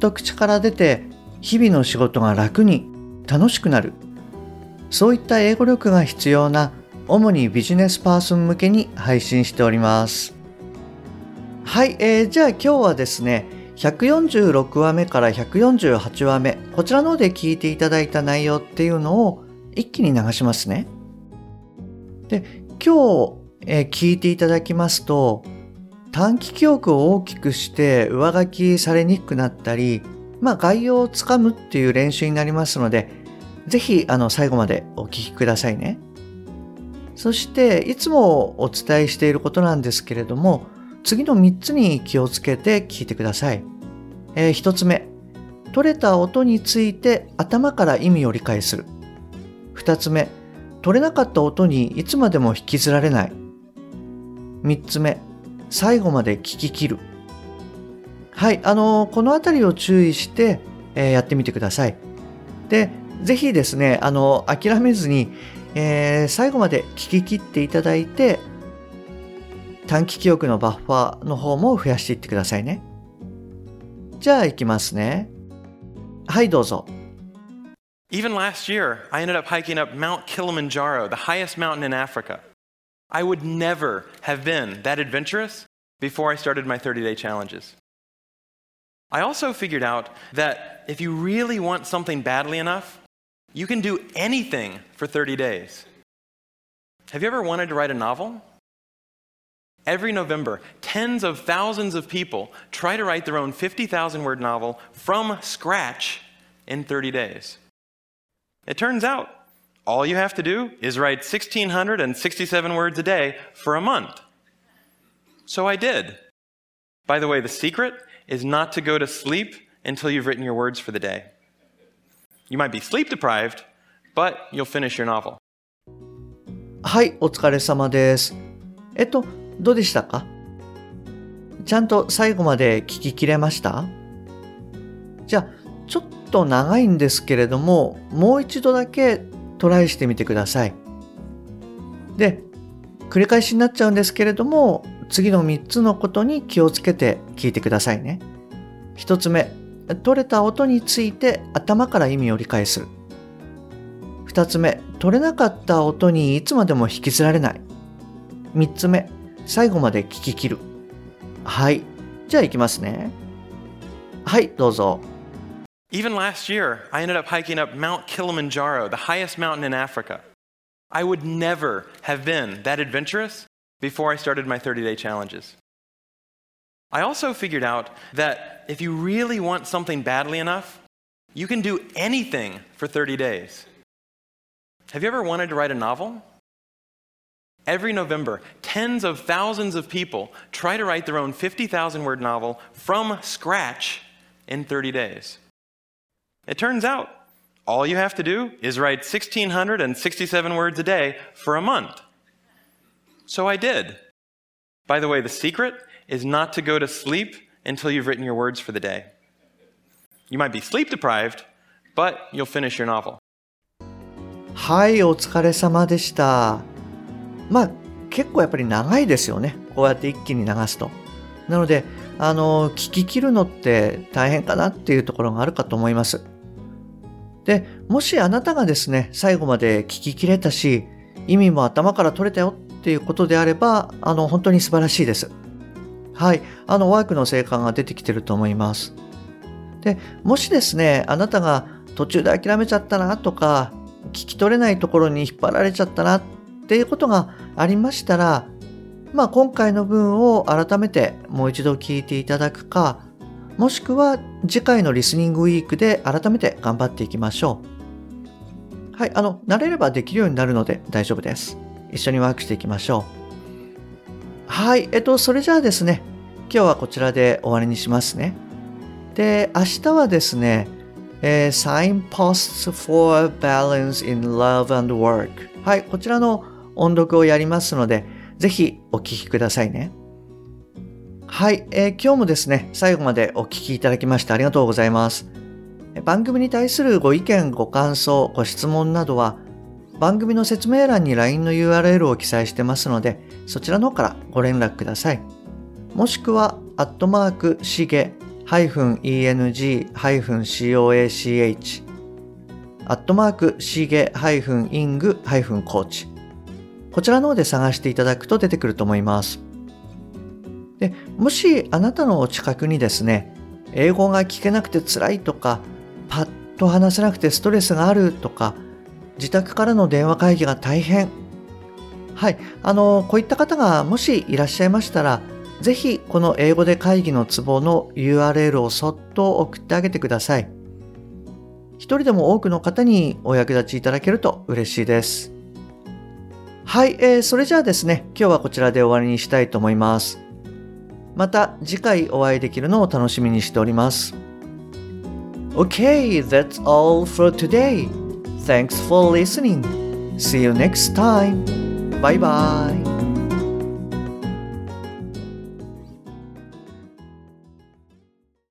と口から出て日々の仕事が楽に楽しくなる。そういった英語力が必要な主にビジネスパーソン向けに配信しております。はい、えー、じゃあ今日はですね146話目から148話目こちらの方で聞いていただいた内容っていうのを一気に流しますね。で今日、えー、聞いていただきますと短期記憶を大きくして上書きされにくくなったり、まあ概要をつかむっていう練習になりますので、ぜひあの最後までお聞きくださいね。そしていつもお伝えしていることなんですけれども、次の3つに気をつけて聞いてください。えー、1つ目、取れた音について頭から意味を理解する。2つ目、取れなかった音にいつまでも引きずられない。3つ目、最後まで聞き切る。はい、あのこの辺りを注意して、えー、やってみてください。で、ぜひですね、あの諦めずに、えー、最後まで聞き切っていただいて、短期記憶のバッファーの方も増やしていってくださいね。じゃあ行きますね。はい、どうぞ。Even last year, I ended up hiking up Mount Kilimanjaro, the highest mountain in Africa. I would never have been that adventurous before I started my 30 day challenges. I also figured out that if you really want something badly enough, you can do anything for 30 days. Have you ever wanted to write a novel? Every November, tens of thousands of people try to write their own 50,000 word novel from scratch in 30 days. It turns out all you have to do is write 1,667 words a day for a month. So I did. By the way, the secret is not to go to sleep until you've written your words for the day. You might be sleep deprived, but you'll finish your novel. はい、お疲れ様です。えっと、どうでしたかちゃんと最後まで聞ききれましたじゃあ、ちょっと長いんですけれども、もう一度だけ トライしてみてください。で、繰り返しになっちゃうんですけれども、次の3つのことに気をつけて聞いてくださいね。1つ目、取れた音について頭から意味を理解する。2つ目、取れなかった音にいつまでも引きずられない。3つ目、最後まで聞き切る。はい。じゃあ行きますね。はい、どうぞ。Even last year, I ended up hiking up Mount Kilimanjaro, the highest mountain in Africa. I would never have been that adventurous before I started my 30 day challenges. I also figured out that if you really want something badly enough, you can do anything for 30 days. Have you ever wanted to write a novel? Every November, tens of thousands of people try to write their own 50,000 word novel from scratch in 30 days. It turns out all you have to do is write 1,667 words a day for a month. So I did. By the way, the secret is not to go to sleep until you've written your words for the day. You might be sleep deprived, but you'll finish your novel. はい、お疲れ様でした。まあ、結構やっぱり長いですよね。こうやって一気に流すと。なので、あの、聞き切るのって大変かなっていうところがあるかと思います。 で、もしあなたがですね、最後まで聞ききれたし、意味も頭から取れたよっていうことであれば、あの、本当に素晴らしいです。はい。あの、ワークの成果が出てきてると思います。で、もしですね、あなたが途中で諦めちゃったなとか、聞き取れないところに引っ張られちゃったなっていうことがありましたら、まあ今回の文を改めてもう一度聞いていただくか、もしくは次回のリスニングウィークで改めて頑張っていきましょう。はい、あの、慣れればできるようになるので大丈夫です。一緒にワークしていきましょう。はい、えっと、それじゃあですね、今日はこちらで終わりにしますね。で、明日はですね、えー、Signposts for Balance in Love and Work。はい、こちらの音読をやりますので、ぜひお聞きくださいね。はい、えー、今日もですね、最後までお聞きいただきましてありがとうございます。番組に対するご意見、ご感想、ご質問などは、番組の説明欄に LINE の URL を記載してますので、そちらの方からご連絡ください。もしくは、アットマーク、しげ、-eng-coach、アットマーク、しげ、イング、コーチ。こちらの方で探していただくと出てくると思います。でもしあなたのお近くにですね、英語が聞けなくて辛いとか、パッと話せなくてストレスがあるとか、自宅からの電話会議が大変。はい、あの、こういった方がもしいらっしゃいましたら、ぜひこの英語で会議のツボの URL をそっと送ってあげてください。一人でも多くの方にお役立ちいただけると嬉しいです。はい、えー、それじゃあですね、今日はこちらで終わりにしたいと思います。また次回お会いできるのを楽しみにしております。Okay, that's all for today. Thanks for listening. See you next time. Bye bye.